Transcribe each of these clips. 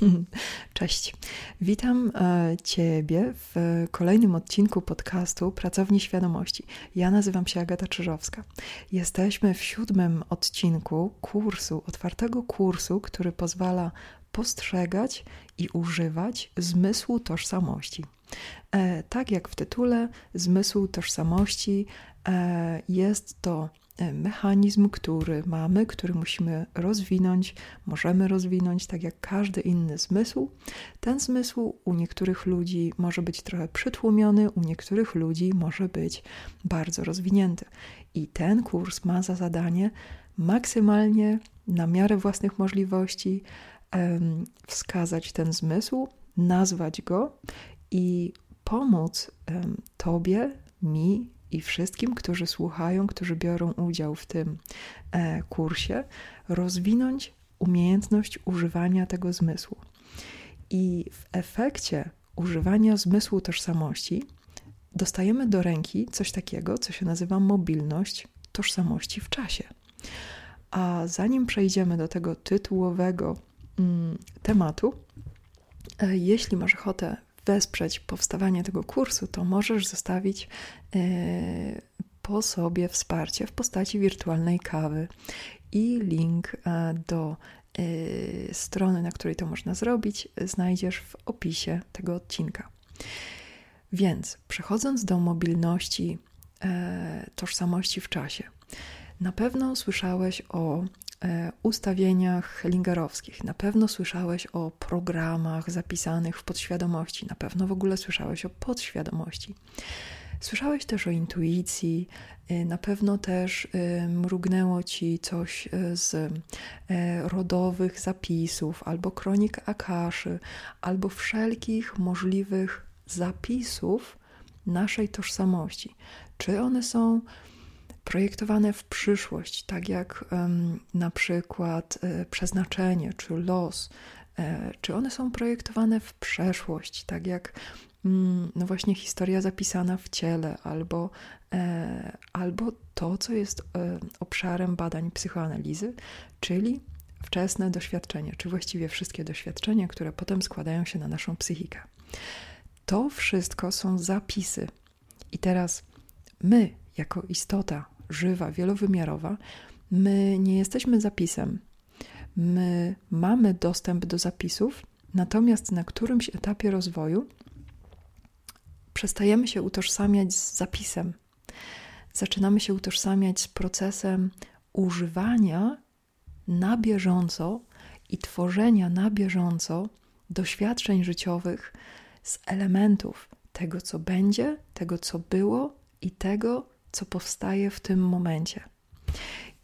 Cześć. Witam e, Ciebie w kolejnym odcinku podcastu Pracowni Świadomości. Ja nazywam się Agata Czyżowska. Jesteśmy w siódmym odcinku kursu, otwartego kursu, który pozwala postrzegać i używać zmysłu tożsamości. E, tak jak w tytule, zmysł tożsamości e, jest to mechanizm, który mamy, który musimy rozwinąć, możemy rozwinąć, tak jak każdy inny zmysł. Ten zmysł u niektórych ludzi może być trochę przytłumiony, u niektórych ludzi może być bardzo rozwinięty. I ten kurs ma za zadanie maksymalnie na miarę własnych możliwości wskazać ten zmysł, nazwać go i pomóc Tobie, mi i wszystkim, którzy słuchają, którzy biorą udział w tym e, kursie, rozwinąć umiejętność używania tego zmysłu. I w efekcie używania zmysłu tożsamości dostajemy do ręki coś takiego, co się nazywa mobilność tożsamości w czasie. A zanim przejdziemy do tego tytułowego mm, tematu, e, jeśli masz ochotę wesprzeć powstawanie tego kursu, to możesz zostawić e, po sobie wsparcie w postaci wirtualnej kawy i link e, do e, strony, na której to można zrobić, znajdziesz w opisie tego odcinka. Więc przechodząc do mobilności tożsamości w czasie, na pewno słyszałeś o ustawieniach lingerowskich. Na pewno słyszałeś o programach zapisanych w podświadomości, na pewno w ogóle słyszałeś o podświadomości. Słyszałeś też o intuicji, e, na pewno też e, mrugnęło ci coś z rodowych zapisów, albo kronik Akaszy, albo wszelkich możliwych zapisów naszej tożsamości. Czy one są projektowane w przyszłość, tak jak na przykład e, przeznaczenie czy los, e, czy one są projektowane w przeszłość, tak jak mm, no właśnie historia zapisana w ciele, albo, e, albo to, co jest obszarem badań psychoanalizy, czyli wczesne doświadczenie, czy właściwie wszystkie doświadczenia, które potem składają się na naszą psychikę. To wszystko są zapisy. I teraz my, jako istota żywa, wielowymiarowa, my nie jesteśmy zapisem. My mamy dostęp do zapisów, natomiast na którymś etapie rozwoju przestajemy się utożsamiać z zapisem. Zaczynamy się utożsamiać z procesem używania na bieżąco i tworzenia na bieżąco doświadczeń życiowych z elementów tego, co będzie, tego, co było i tego, co powstaje w tym momencie.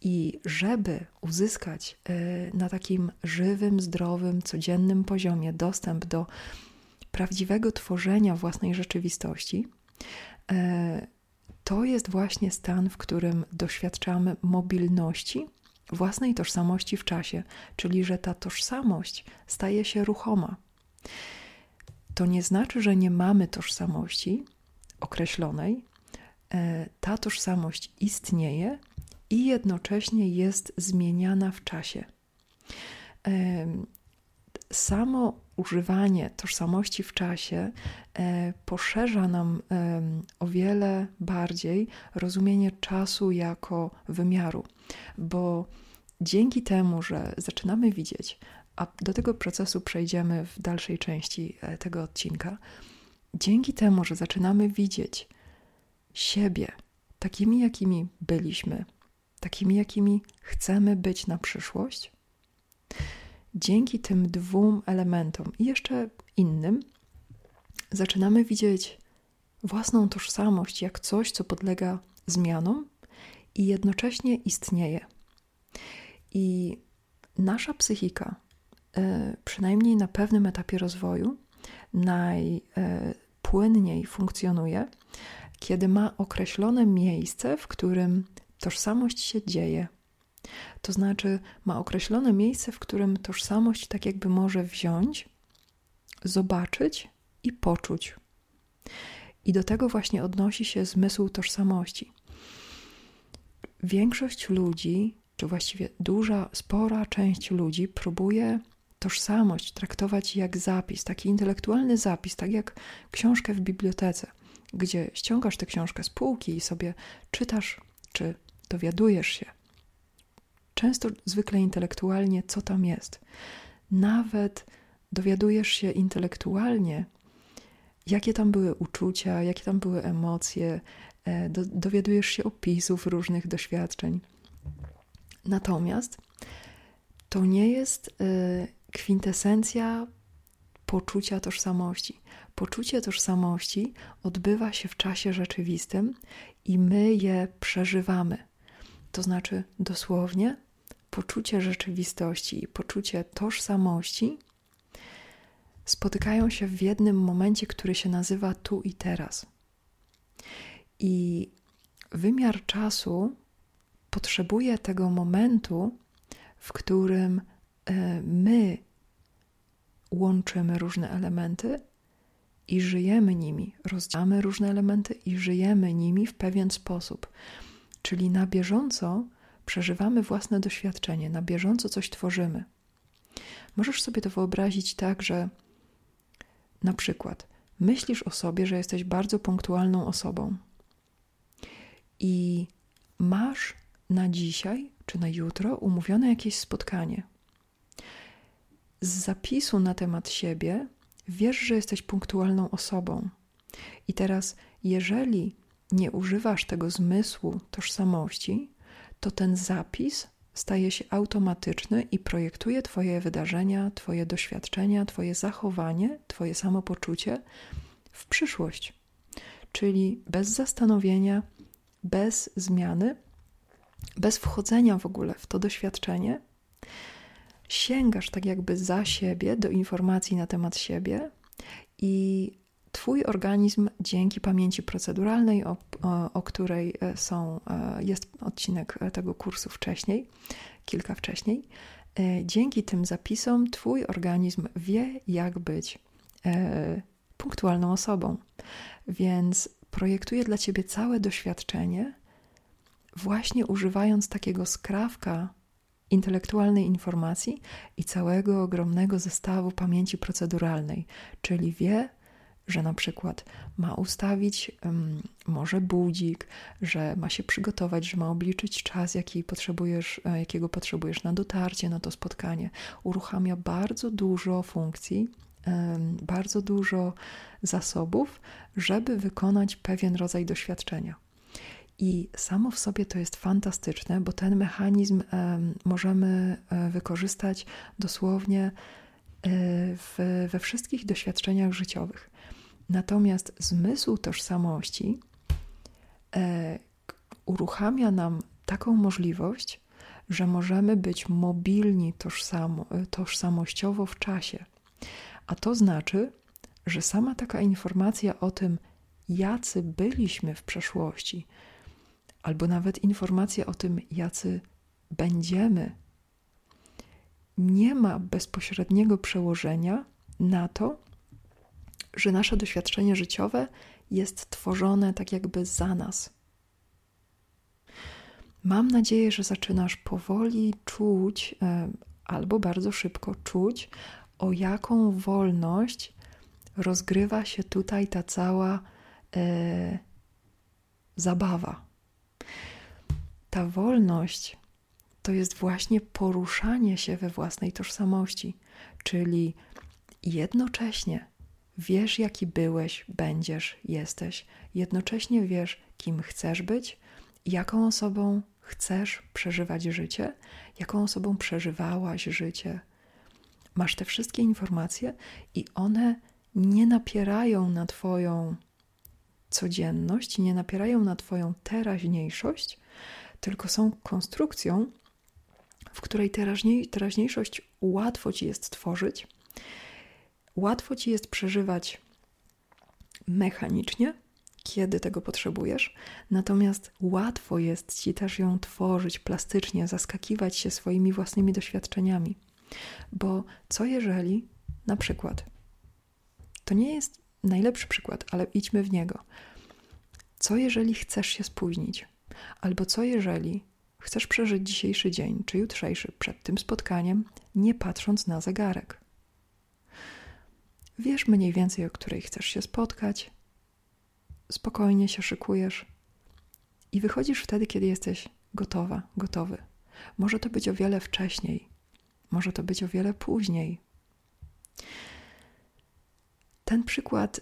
I żeby uzyskać e, na takim żywym, zdrowym, codziennym poziomie dostęp do prawdziwego tworzenia własnej rzeczywistości, e, to jest właśnie stan, w którym doświadczamy mobilności własnej tożsamości w czasie, czyli że ta tożsamość staje się ruchoma. To nie znaczy, że nie mamy tożsamości określonej, ta tożsamość istnieje i jednocześnie jest zmieniana w czasie. E, samo używanie tożsamości w czasie e, poszerza nam o wiele bardziej rozumienie czasu jako wymiaru, bo dzięki temu, że zaczynamy widzieć, a do tego procesu przejdziemy w dalszej części tego odcinka, dzięki temu, że zaczynamy widzieć, siebie takimi, jakimi byliśmy, takimi, jakimi chcemy być na przyszłość, dzięki tym dwóm elementom i jeszcze innym, zaczynamy widzieć własną tożsamość jak coś, co podlega zmianom i jednocześnie istnieje. I nasza psychika, e, przynajmniej na pewnym etapie rozwoju, najpłynniej funkcjonuje, kiedy ma określone miejsce, w którym tożsamość się dzieje. To znaczy, ma określone miejsce, w którym tożsamość tak jakby może wziąć, zobaczyć i poczuć. I do tego właśnie odnosi się zmysł tożsamości. Większość ludzi, czy właściwie duża, spora część ludzi próbuje tożsamość traktować jak zapis, taki intelektualny zapis, tak jak książkę w bibliotece, gdzie ściągasz tę książkę z półki i sobie czytasz, czy dowiadujesz się. Często, zwykle intelektualnie, co tam jest. Nawet dowiadujesz się intelektualnie, jakie tam były uczucia, jakie tam były emocje, e, do, dowiadujesz się opisów różnych doświadczeń. Natomiast to nie jest e, kwintesencja poczucia tożsamości. Poczucie tożsamości odbywa się w czasie rzeczywistym i my je przeżywamy. To znaczy, dosłownie, poczucie rzeczywistości i poczucie tożsamości spotykają się w jednym momencie, który się nazywa tu i teraz. I wymiar czasu potrzebuje tego momentu, w którym e, my łączymy różne elementy i żyjemy nimi, rozdzielamy różne elementy i żyjemy nimi w pewien sposób. Czyli na bieżąco przeżywamy własne doświadczenie, na bieżąco coś tworzymy. Możesz sobie to wyobrazić tak, że na przykład myślisz o sobie, że jesteś bardzo punktualną osobą i masz na dzisiaj czy na jutro umówione jakieś spotkanie. Z zapisu na temat siebie wiesz, że jesteś punktualną osobą. I teraz, jeżeli nie używasz tego zmysłu tożsamości, to ten zapis staje się automatyczny i projektuje Twoje wydarzenia, Twoje doświadczenia, Twoje zachowanie, Twoje samopoczucie w przyszłość. Czyli bez zastanowienia, bez zmiany, bez wchodzenia w ogóle w to doświadczenie, sięgasz tak jakby za siebie do informacji na temat siebie i Twój organizm dzięki pamięci proceduralnej, o, o, o, której e, są, e, jest odcinek tego kursu wcześniej, kilka wcześniej, e, dzięki tym zapisom Twój organizm wie, jak być punktualną osobą. Więc projektuje dla Ciebie całe doświadczenie, właśnie używając takiego skrawka intelektualnej informacji i całego ogromnego zestawu pamięci proceduralnej, czyli wie, że na przykład ma ustawić um, może budzik, że ma się przygotować, że ma obliczyć czas, jaki potrzebujesz, e, jakiego potrzebujesz na dotarcie na to spotkanie. Uruchamia bardzo dużo funkcji, um, bardzo dużo zasobów, żeby wykonać pewien rodzaj doświadczenia. I samo w sobie to jest fantastyczne, bo ten mechanizm możemy e, wykorzystać dosłownie e, w, we wszystkich doświadczeniach życiowych. Natomiast zmysł tożsamości e, uruchamia nam taką możliwość, że możemy być mobilni tożsamo, tożsamościowo w czasie. A to znaczy, że sama taka informacja o tym, jacy byliśmy w przeszłości, albo nawet informacja o tym, jacy będziemy, nie ma bezpośredniego przełożenia na to, że nasze doświadczenie życiowe jest tworzone tak jakby za nas. Mam nadzieję, że zaczynasz powoli czuć, e, albo bardzo szybko czuć, o jaką wolność rozgrywa się tutaj ta cała e, zabawa. Ta wolność to jest właśnie poruszanie się we własnej tożsamości, czyli jednocześnie Wiesz, jaki byłeś, będziesz, jesteś. Jednocześnie wiesz, kim chcesz być, jaką osobą chcesz przeżywać życie, jaką osobą przeżywałaś życie. Masz te wszystkie informacje i one nie napierają na Twoją codzienność, nie napierają na Twoją teraźniejszość, tylko są konstrukcją, w której teraźniejszość łatwo Ci jest tworzyć Łatwo ci jest przeżywać mechanicznie, kiedy tego potrzebujesz, natomiast łatwo jest ci też ją tworzyć plastycznie, zaskakiwać się swoimi własnymi doświadczeniami. Bo co jeżeli, na przykład, to nie jest najlepszy przykład, ale idźmy w niego. Co jeżeli chcesz się spóźnić? Albo co jeżeli chcesz przeżyć dzisiejszy dzień czy jutrzejszy przed tym spotkaniem, nie patrząc na zegarek. Wiesz mniej więcej, o której chcesz się spotkać, spokojnie się szykujesz i wychodzisz wtedy, kiedy jesteś gotowa, gotowy. Może to być o wiele wcześniej, może to być o wiele później. Ten przykład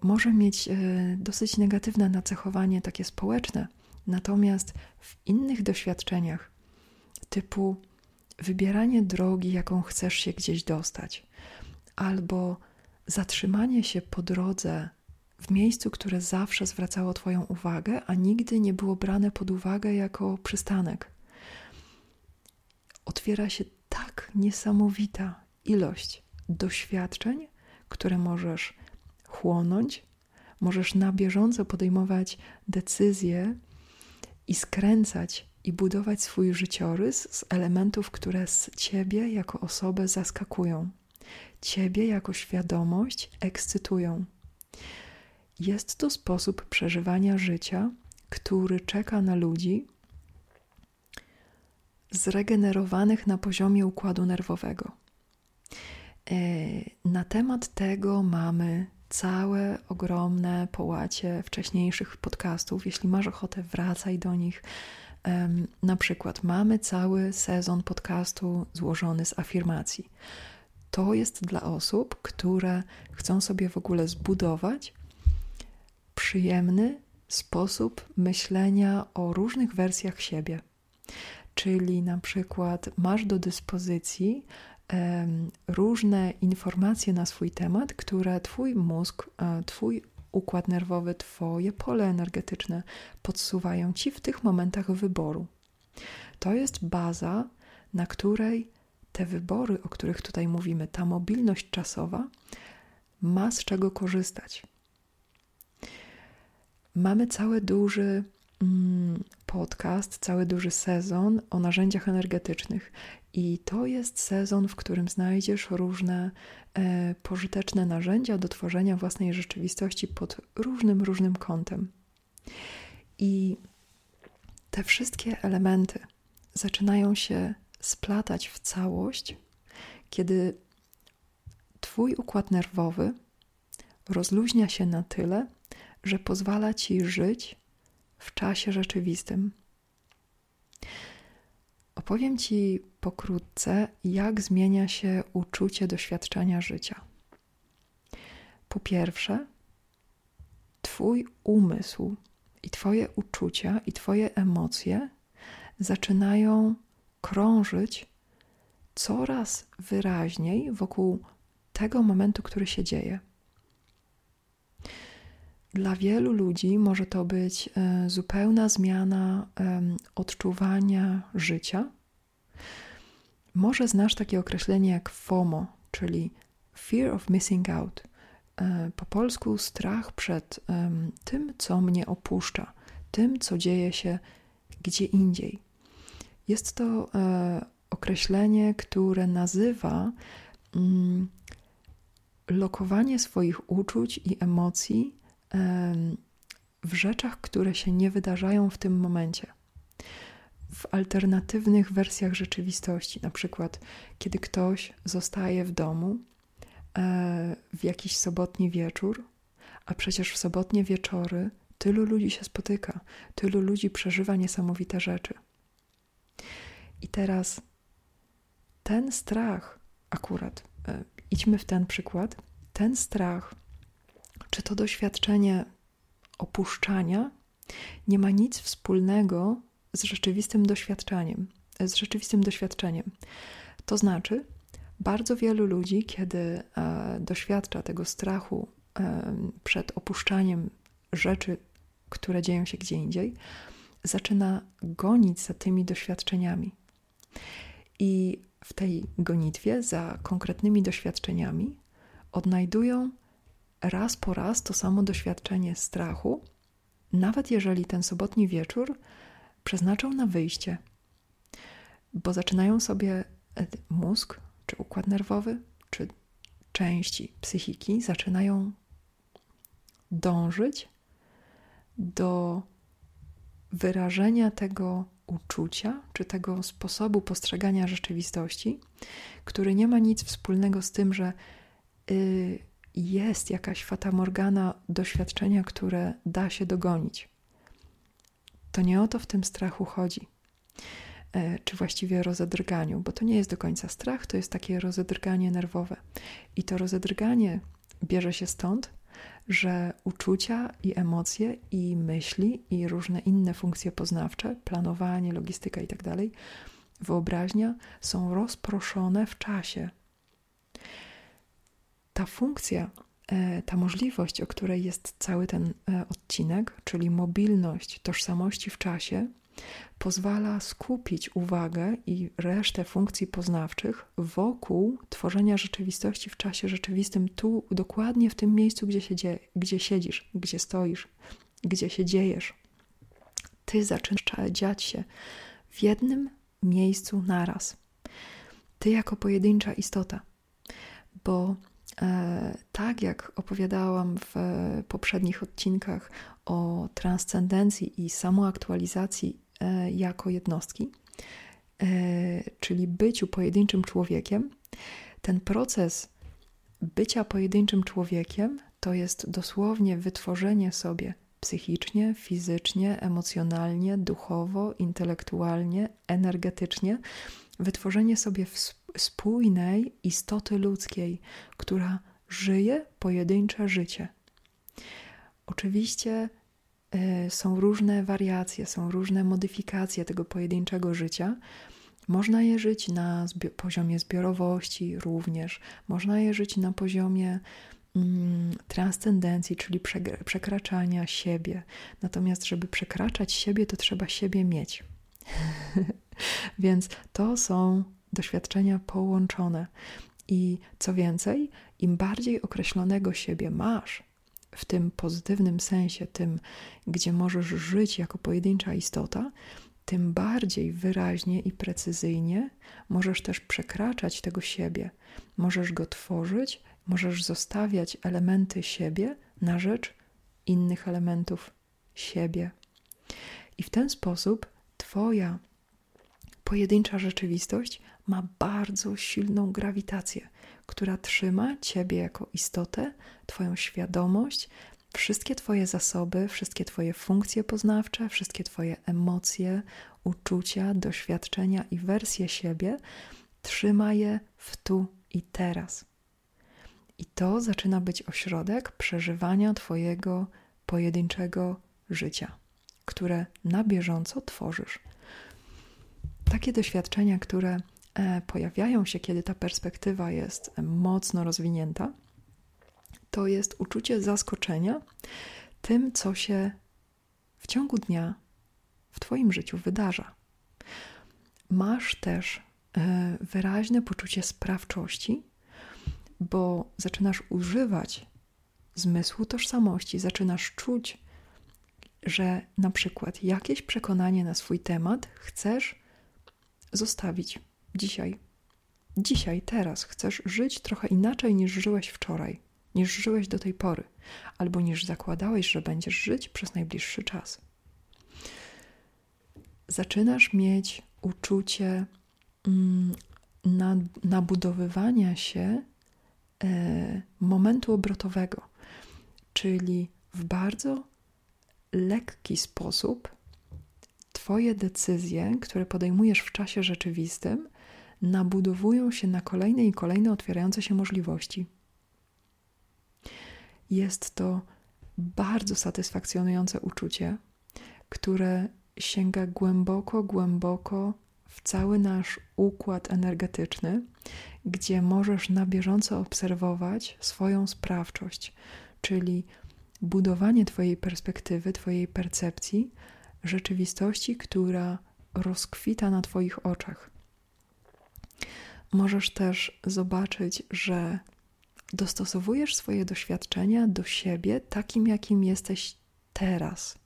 może mieć um, dosyć negatywne nacechowanie takie społeczne, natomiast w innych doświadczeniach, typu wybieranie drogi, jaką chcesz się gdzieś dostać, albo zatrzymanie się po drodze w miejscu, które zawsze zwracało Twoją uwagę, a nigdy nie było brane pod uwagę jako przystanek. Otwiera się tak niesamowita ilość doświadczeń, które możesz chłonąć, możesz na bieżąco podejmować decyzje i skręcać i budować swój życiorys z elementów, które z ciebie jako osobę zaskakują, ciebie jako świadomość ekscytują. Jest to sposób przeżywania życia, który czeka na ludzi zregenerowanych na poziomie układu nerwowego. E, na temat tego mamy całe ogromne połacie wcześniejszych podcastów. Jeśli masz ochotę, wracaj do nich. Na przykład mamy cały sezon podcastu złożony z afirmacji. To jest dla osób, które chcą sobie w ogóle zbudować przyjemny sposób myślenia o różnych wersjach siebie. Czyli na przykład masz do dyspozycji różne informacje na swój temat, które Twój mózg, e, Twój układ nerwowy, Twoje pole energetyczne podsuwają Ci w tych momentach wyboru. To jest baza, na której te wybory, o których tutaj mówimy, ta mobilność czasowa, ma z czego korzystać. Mamy cały duży mm, podcast, cały duży sezon o narzędziach energetycznych. I to jest sezon, w którym znajdziesz różne e, pożyteczne narzędzia do tworzenia własnej rzeczywistości pod różnym, różnym kątem. I te wszystkie elementy zaczynają się splatać w całość, kiedy Twój układ nerwowy rozluźnia się na tyle, że pozwala ci żyć w czasie rzeczywistym. Opowiem ci pokrótce, jak zmienia się uczucie doświadczenia życia. Po pierwsze, Twój umysł i Twoje uczucia i Twoje emocje zaczynają krążyć coraz wyraźniej wokół tego momentu, który się dzieje. Dla wielu ludzi może to być e, zupełna zmiana odczuwania życia. Może znasz takie określenie jak FOMO, czyli Fear of Missing Out. E, po polsku strach przed tym, co mnie opuszcza, tym, co dzieje się gdzie indziej. Jest to e, określenie, które nazywa mm, lokowanie swoich uczuć i emocji w rzeczach, które się nie wydarzają w tym momencie. W alternatywnych wersjach rzeczywistości, na przykład kiedy ktoś zostaje w domu e, w jakiś sobotni wieczór, a przecież w sobotnie wieczory tylu ludzi się spotyka, tylu ludzi przeżywa niesamowite rzeczy. I teraz ten strach, akurat, e, idźmy w ten przykład, ten strach czy to doświadczenie opuszczania nie ma nic wspólnego z rzeczywistym doświadczeniem, z rzeczywistym doświadczeniem. To znaczy, bardzo wielu ludzi, kiedy e, doświadcza tego strachu e, przed opuszczaniem rzeczy, które dzieją się gdzie indziej, zaczyna gonić za tymi doświadczeniami. I w tej gonitwie za konkretnymi doświadczeniami odnajdują raz po raz to samo doświadczenie strachu, nawet jeżeli ten sobotni wieczór przeznaczą na wyjście, bo zaczynają sobie e, mózg, czy układ nerwowy, czy części psychiki zaczynają dążyć do wyrażenia tego uczucia czy tego sposobu postrzegania rzeczywistości, który nie ma nic wspólnego z tym, że y, jest jakaś fatamorgana doświadczenia, które da się dogonić. To nie o to w tym strachu chodzi, e, czy właściwie rozedrganiu, bo to nie jest do końca strach, to jest takie rozedrganie nerwowe. I to rozedrganie bierze się stąd, że uczucia i emocje, i myśli, i różne inne funkcje poznawcze, planowanie, logistyka itd., tak wyobraźnia są rozproszone w czasie. Ta funkcja, e, ta możliwość, o której jest cały ten e, odcinek, czyli mobilność tożsamości w czasie, pozwala skupić uwagę i resztę funkcji poznawczych wokół tworzenia rzeczywistości w czasie rzeczywistym, tu, dokładnie w tym miejscu, gdzie, się dzieje, gdzie siedzisz, gdzie stoisz, gdzie się dziejesz. Ty zaczynasz dziać się w jednym miejscu naraz. Ty jako pojedyncza istota, bo tak jak opowiadałam w poprzednich odcinkach o transcendencji i samoaktualizacji E, jako jednostki, e, czyli byciu pojedynczym człowiekiem, ten proces bycia pojedynczym człowiekiem to jest dosłownie wytworzenie sobie psychicznie, fizycznie, emocjonalnie, duchowo, intelektualnie, energetycznie, wytworzenie sobie spójnej istoty ludzkiej, która żyje pojedyncze życie. Oczywiście E, są różne wariacje, są różne modyfikacje tego pojedynczego życia. Można je żyć na zbi poziomie zbiorowości również, można je żyć na poziomie mm, transcendencji, czyli przekraczania siebie. Natomiast, żeby przekraczać siebie, to trzeba siebie mieć. Więc to są doświadczenia połączone. I co więcej, im bardziej określonego siebie masz, w tym pozytywnym sensie, tym, gdzie możesz żyć jako pojedyncza istota, tym bardziej wyraźnie i precyzyjnie możesz też przekraczać tego siebie, możesz go tworzyć, możesz zostawiać elementy siebie na rzecz innych elementów siebie. I w ten sposób Twoja pojedyncza rzeczywistość ma bardzo silną grawitację, która trzyma Ciebie jako istotę, Twoją świadomość, wszystkie Twoje zasoby, wszystkie Twoje funkcje poznawcze, wszystkie Twoje emocje, uczucia, doświadczenia i wersje siebie, trzyma je w tu i teraz. I to zaczyna być ośrodek przeżywania Twojego pojedynczego życia, które na bieżąco tworzysz. Takie doświadczenia, które pojawiają się, kiedy ta perspektywa jest mocno rozwinięta, to jest uczucie zaskoczenia tym, co się w ciągu dnia w Twoim życiu wydarza. Masz też e, wyraźne poczucie sprawczości, bo zaczynasz używać zmysłu tożsamości, zaczynasz czuć, że na przykład jakieś przekonanie na swój temat chcesz zostawić dzisiaj. Dzisiaj, teraz chcesz żyć trochę inaczej niż żyłeś wczoraj, niż żyłeś do tej pory, albo niż zakładałeś, że będziesz żyć przez najbliższy czas. Zaczynasz mieć uczucie mm, nabudowywania się e, momentu obrotowego, czyli w bardzo lekki sposób Twoje decyzje, które podejmujesz w czasie rzeczywistym, nabudowują się na kolejne i kolejne otwierające się możliwości. Jest to bardzo satysfakcjonujące uczucie, które sięga głęboko, głęboko w cały nasz układ energetyczny, gdzie możesz na bieżąco obserwować swoją sprawczość, czyli budowanie Twojej perspektywy, Twojej percepcji rzeczywistości, która rozkwita na Twoich oczach możesz też zobaczyć, że dostosowujesz swoje doświadczenia do siebie takim, jakim jesteś teraz.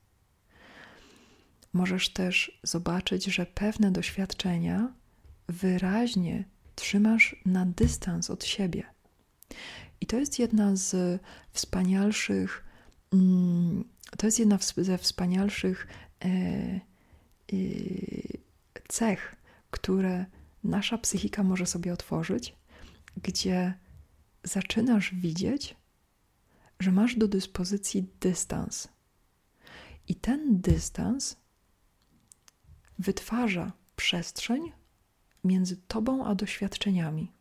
Możesz też zobaczyć, że pewne doświadczenia wyraźnie trzymasz na dystans od siebie. I to jest jedna z wspanialszych, mm, to jest jedna ze wspanialszych e, cech, które nasza psychika może sobie otworzyć, gdzie zaczynasz widzieć, że masz do dyspozycji dystans. I ten dystans wytwarza przestrzeń między tobą a doświadczeniami.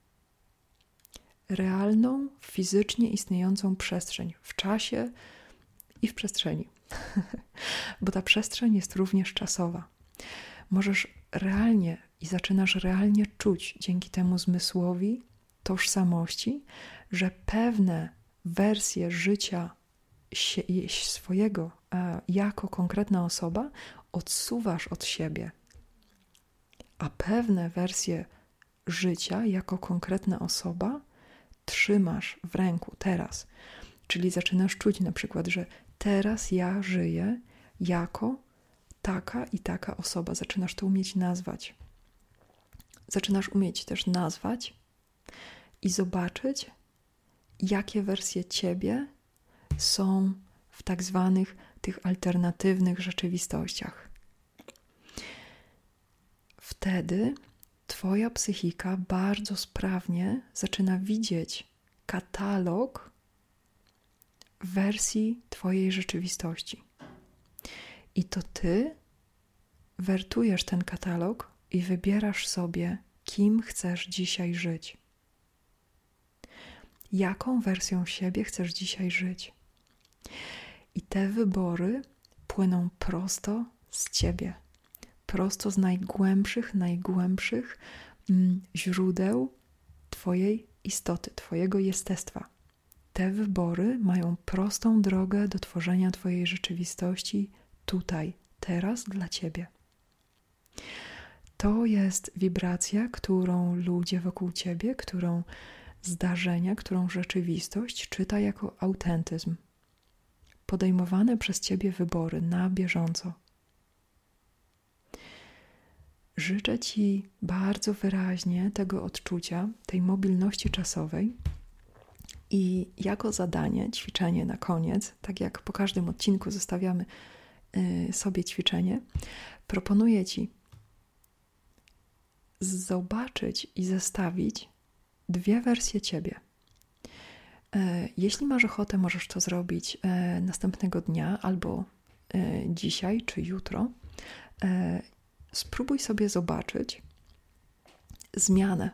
Realną, fizycznie istniejącą przestrzeń w czasie i w przestrzeni, bo ta przestrzeń jest również czasowa. Możesz realnie i zaczynasz realnie czuć dzięki temu zmysłowi tożsamości, że pewne wersje życia swojego e, jako konkretna osoba odsuwasz od siebie, a pewne wersje życia jako konkretna osoba trzymasz w ręku teraz. Czyli zaczynasz czuć na przykład, że teraz ja żyję jako taka i taka osoba. Zaczynasz to umieć nazwać. Zaczynasz umieć też nazwać i zobaczyć, jakie wersje ciebie są w tak zwanych tych alternatywnych rzeczywistościach. Wtedy Twoja psychika bardzo sprawnie zaczyna widzieć katalog wersji Twojej rzeczywistości. I to Ty wertujesz ten katalog i wybierasz sobie, kim chcesz dzisiaj żyć. Jaką wersją siebie chcesz dzisiaj żyć? I te wybory płyną prosto z ciebie, prosto z najgłębszych, najgłębszych mm, źródeł Twojej istoty, Twojego jestestwa. Te wybory mają prostą drogę do tworzenia Twojej rzeczywistości tutaj, teraz dla Ciebie. To jest wibracja, którą ludzie wokół Ciebie, którą zdarzenia, którą rzeczywistość czyta jako autentyzm. Podejmowane przez Ciebie wybory na bieżąco. Życzę Ci bardzo wyraźnie tego odczucia, tej mobilności czasowej. I jako zadanie, ćwiczenie na koniec, tak jak po każdym odcinku zostawiamy sobie ćwiczenie, proponuję Ci zobaczyć i zestawić dwie wersje ciebie. E, jeśli masz ochotę, możesz to zrobić e, następnego dnia albo dzisiaj czy jutro. Spróbuj sobie zobaczyć zmianę.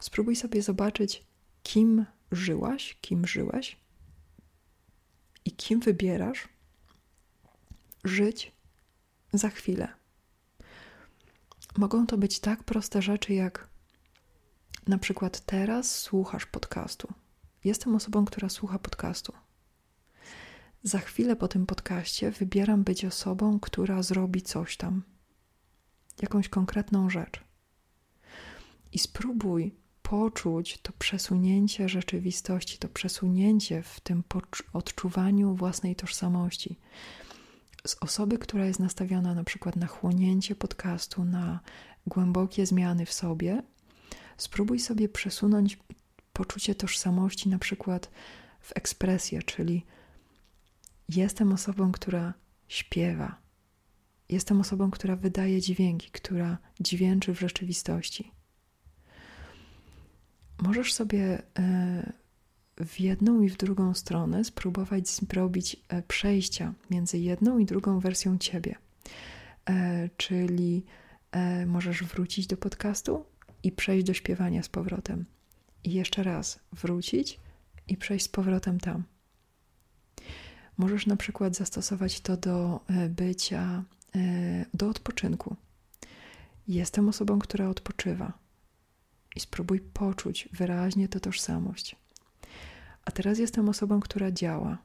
Spróbuj sobie zobaczyć, kim żyłaś, kim żyłeś i kim wybierasz żyć za chwilę. Mogą to być tak proste rzeczy jak na przykład teraz słuchasz podcastu. Jestem osobą, która słucha podcastu. Za chwilę po tym podcaście wybieram być osobą, która zrobi coś tam, jakąś konkretną rzecz. I spróbuj poczuć to przesunięcie rzeczywistości, to przesunięcie w tym odczuwaniu własnej tożsamości. Z osoby, która jest nastawiona na przykład na chłonięcie podcastu, na głębokie zmiany w sobie, spróbuj sobie przesunąć poczucie tożsamości na przykład w ekspresję, czyli jestem osobą, która śpiewa, jestem osobą, która wydaje dźwięki, która dźwięczy w rzeczywistości. Możesz sobie e, w jedną i w drugą stronę spróbować zrobić e, przejścia między jedną i drugą wersją ciebie. E, czyli możesz wrócić do podcastu i przejść do śpiewania z powrotem. I jeszcze raz wrócić i przejść z powrotem tam. Możesz na przykład zastosować to do e, bycia, e, do odpoczynku. Jestem osobą, która odpoczywa. I spróbuj poczuć wyraźnie tę tożsamość. A teraz jestem osobą, która działa.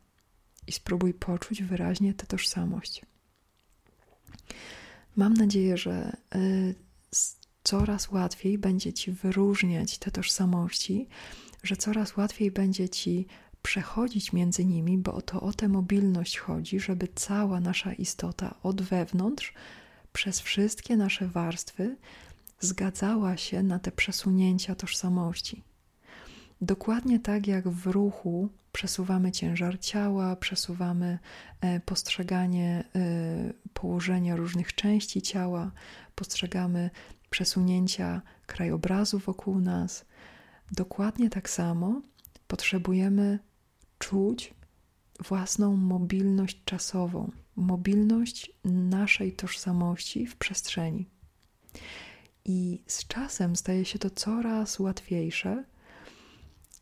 I spróbuj poczuć wyraźnie tę tożsamość. Mam nadzieję, że e, coraz łatwiej będzie ci wyróżniać te tożsamości, że coraz łatwiej będzie ci przechodzić między nimi, bo to o tę mobilność chodzi, żeby cała nasza istota od wewnątrz, przez wszystkie nasze warstwy, zgadzała się na te przesunięcia tożsamości. Dokładnie tak jak w ruchu przesuwamy ciężar ciała, przesuwamy e, postrzeganie e, położenia różnych części ciała, postrzegamy przesunięcia krajobrazu wokół nas. Dokładnie tak samo potrzebujemy czuć własną mobilność czasową, mobilność naszej tożsamości w przestrzeni. I z czasem staje się to coraz łatwiejsze,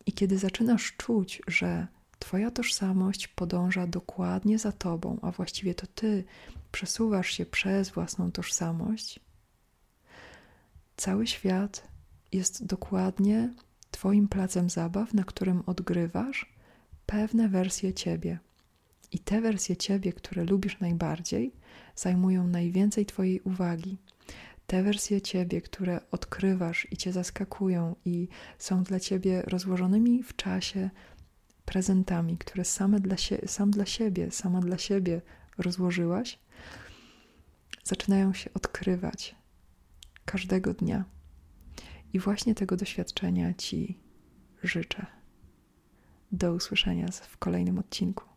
i kiedy zaczynasz czuć, że Twoja tożsamość podąża dokładnie za Tobą, a właściwie to Ty przesuwasz się przez własną tożsamość, cały świat jest dokładnie Twoim placem zabaw, na którym odgrywasz pewne wersje Ciebie. I te wersje Ciebie, które lubisz najbardziej, zajmują najwięcej Twojej uwagi te wersje ciebie, które odkrywasz i cię zaskakują i są dla ciebie rozłożonymi w czasie prezentami, które same dla sie sam dla siebie, sama dla siebie rozłożyłaś, zaczynają się odkrywać każdego dnia. I właśnie tego doświadczenia Ci życzę. Do usłyszenia w kolejnym odcinku.